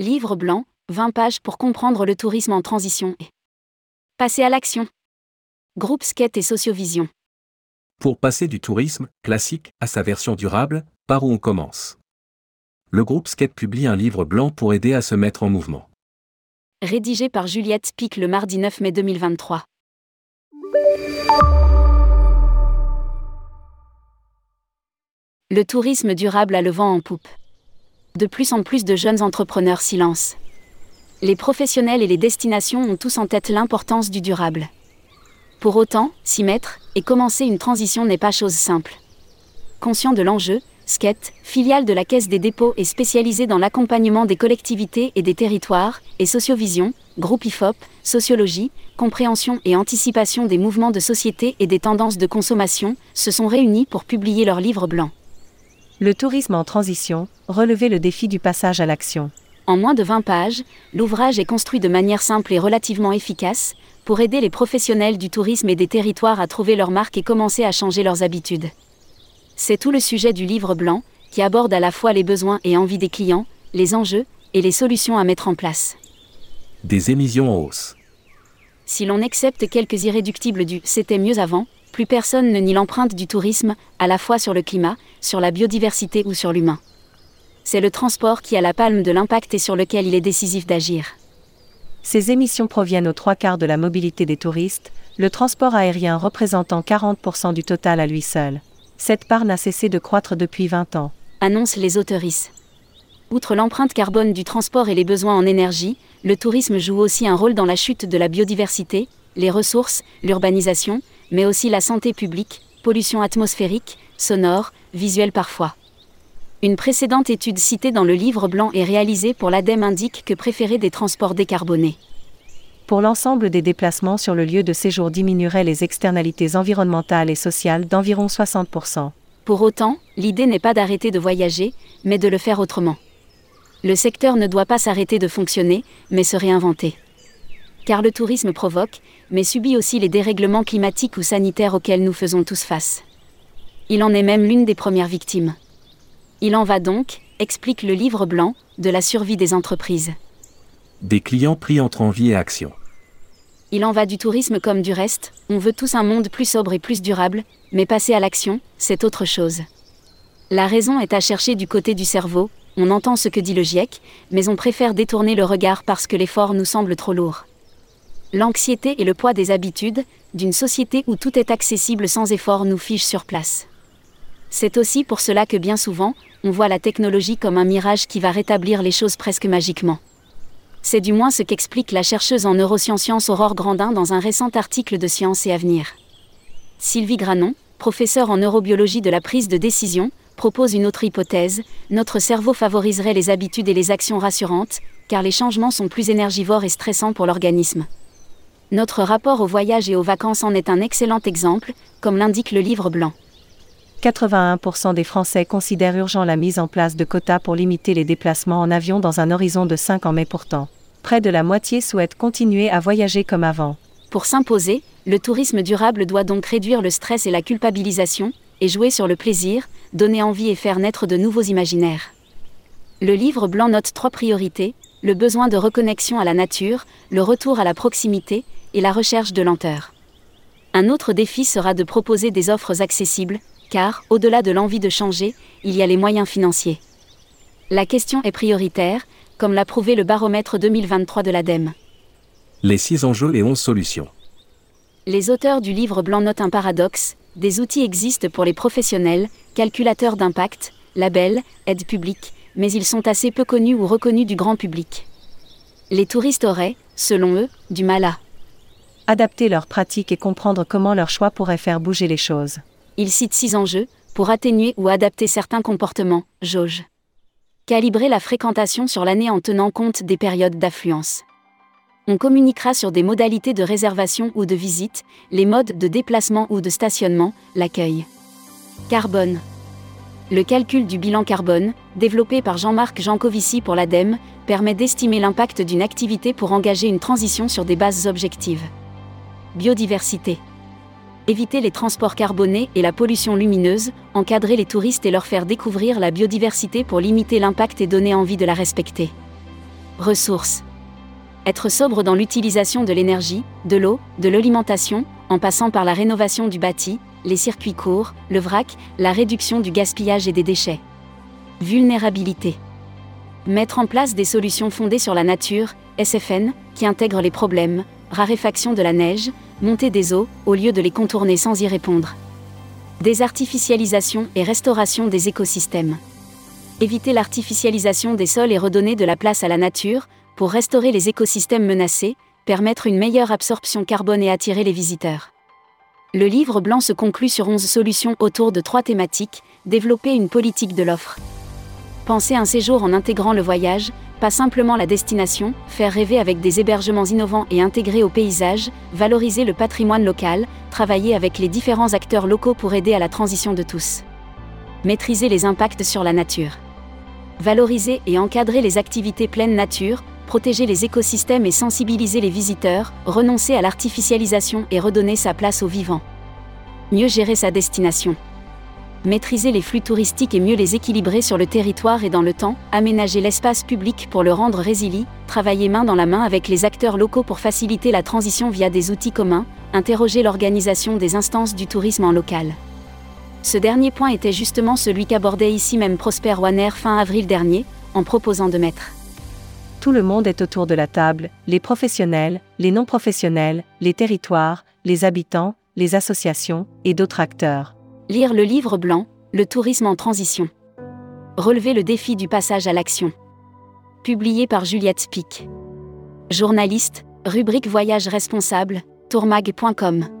Livre blanc, 20 pages pour comprendre le tourisme en transition et passer à l'action. Groupe Skate et Sociovision. Pour passer du tourisme classique à sa version durable, par où on commence? Le groupe Skate publie un livre blanc pour aider à se mettre en mouvement. Rédigé par Juliette Pic le mardi 9 mai 2023. Le tourisme durable a le vent en poupe. De plus en plus de jeunes entrepreneurs s'y. Les professionnels et les destinations ont tous en tête l'importance du durable. Pour autant, s'y mettre et commencer une transition n'est pas chose simple. Conscient de l'enjeu, SKET, filiale de la Caisse des dépôts et spécialisée dans l'accompagnement des collectivités et des territoires, et Sociovision, groupe IFOP, sociologie, compréhension et anticipation des mouvements de société et des tendances de consommation, se sont réunis pour publier leur livre blanc. Le tourisme en transition, relever le défi du passage à l'action. En moins de 20 pages, l'ouvrage est construit de manière simple et relativement efficace, pour aider les professionnels du tourisme et des territoires à trouver leur marque et commencer à changer leurs habitudes. C'est tout le sujet du livre blanc, qui aborde à la fois les besoins et envies des clients, les enjeux, et les solutions à mettre en place. Des émissions en hausse. Si l'on accepte quelques irréductibles du C'était mieux avant, plus personne ne nie l'empreinte du tourisme, à la fois sur le climat, sur la biodiversité ou sur l'humain. C'est le transport qui a la palme de l'impact et sur lequel il est décisif d'agir. Ces émissions proviennent aux trois quarts de la mobilité des touristes, le transport aérien représentant 40% du total à lui seul. Cette part n'a cessé de croître depuis 20 ans. Annoncent les autoristes. Outre l'empreinte carbone du transport et les besoins en énergie, le tourisme joue aussi un rôle dans la chute de la biodiversité, les ressources, l'urbanisation, mais aussi la santé publique, pollution atmosphérique, sonore, visuelle parfois. Une précédente étude citée dans le livre blanc et réalisée pour l'ADEME indique que préférer des transports décarbonés. Pour l'ensemble des déplacements sur le lieu de séjour diminuerait les externalités environnementales et sociales d'environ 60%. Pour autant, l'idée n'est pas d'arrêter de voyager, mais de le faire autrement. Le secteur ne doit pas s'arrêter de fonctionner, mais se réinventer car le tourisme provoque, mais subit aussi les dérèglements climatiques ou sanitaires auxquels nous faisons tous face. Il en est même l'une des premières victimes. Il en va donc, explique le livre blanc, de la survie des entreprises. Des clients pris entre envie et action. Il en va du tourisme comme du reste, on veut tous un monde plus sobre et plus durable, mais passer à l'action, c'est autre chose. La raison est à chercher du côté du cerveau, on entend ce que dit le GIEC, mais on préfère détourner le regard parce que l'effort nous semble trop lourd l'anxiété et le poids des habitudes, d'une société où tout est accessible sans effort nous fige sur place. C'est aussi pour cela que bien souvent, on voit la technologie comme un mirage qui va rétablir les choses presque magiquement. C'est du moins ce qu'explique la chercheuse en neurosciences Aurore Grandin dans un récent article de Science et Avenir. Sylvie Granon, professeure en neurobiologie de la prise de décision, propose une autre hypothèse, notre cerveau favoriserait les habitudes et les actions rassurantes, car les changements sont plus énergivores et stressants pour l'organisme. Notre rapport au voyage et aux vacances en est un excellent exemple, comme l'indique le livre blanc. 81% des Français considèrent urgent la mise en place de quotas pour limiter les déplacements en avion dans un horizon de 5 ans mais pourtant, près de la moitié souhaitent continuer à voyager comme avant. Pour s'imposer, le tourisme durable doit donc réduire le stress et la culpabilisation, et jouer sur le plaisir, donner envie et faire naître de nouveaux imaginaires. Le livre blanc note trois priorités, le besoin de reconnexion à la nature, le retour à la proximité, et la recherche de lenteur. Un autre défi sera de proposer des offres accessibles, car, au-delà de l'envie de changer, il y a les moyens financiers. La question est prioritaire, comme l'a prouvé le baromètre 2023 de l'ADEME. Les 6 enjeux et 11 solutions. Les auteurs du livre blanc notent un paradoxe, des outils existent pour les professionnels, calculateurs d'impact, labels, aides publiques, mais ils sont assez peu connus ou reconnus du grand public. Les touristes auraient, selon eux, du mal à adapter leurs pratiques et comprendre comment leur choix pourrait faire bouger les choses. Il cite six enjeux, pour atténuer ou adapter certains comportements, jauge. Calibrer la fréquentation sur l'année en tenant compte des périodes d'affluence. On communiquera sur des modalités de réservation ou de visite, les modes de déplacement ou de stationnement, l'accueil. Carbone. Le calcul du bilan carbone, développé par Jean-Marc Jancovici pour l'ADEME, permet d'estimer l'impact d'une activité pour engager une transition sur des bases objectives. Biodiversité. Éviter les transports carbonés et la pollution lumineuse, encadrer les touristes et leur faire découvrir la biodiversité pour limiter l'impact et donner envie de la respecter. Ressources. Être sobre dans l'utilisation de l'énergie, de l'eau, de l'alimentation, en passant par la rénovation du bâti, les circuits courts, le vrac, la réduction du gaspillage et des déchets. Vulnérabilité. Mettre en place des solutions fondées sur la nature, SFN, qui intègrent les problèmes, raréfaction de la neige, montée des eaux, au lieu de les contourner sans y répondre. Désartificialisation et restauration des écosystèmes. Éviter l'artificialisation des sols et redonner de la place à la nature, pour restaurer les écosystèmes menacés, permettre une meilleure absorption carbone et attirer les visiteurs. Le livre blanc se conclut sur 11 solutions autour de trois thématiques, développer une politique de l'offre. Penser un séjour en intégrant le voyage, pas simplement la destination, faire rêver avec des hébergements innovants et intégrés au paysage, valoriser le patrimoine local, travailler avec les différents acteurs locaux pour aider à la transition de tous. Maîtriser les impacts sur la nature. Valoriser et encadrer les activités pleine nature, protéger les écosystèmes et sensibiliser les visiteurs, renoncer à l'artificialisation et redonner sa place aux vivants. Mieux gérer sa destination. Maîtriser les flux touristiques et mieux les équilibrer sur le territoire et dans le temps, aménager l'espace public pour le rendre résilient, travailler main dans la main avec les acteurs locaux pour faciliter la transition via des outils communs, interroger l'organisation des instances du tourisme en local. Ce dernier point était justement celui qu'abordait ici même Prosper Wanner fin avril dernier, en proposant de mettre tout le monde est autour de la table, les professionnels, les non-professionnels, les territoires, les habitants, les associations et d'autres acteurs. Lire le livre blanc, Le tourisme en transition. Relever le défi du passage à l'action. Publié par Juliette Spic. Journaliste, rubrique Voyage responsable, tourmag.com.